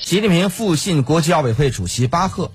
习近平复信国际奥委会主席巴赫。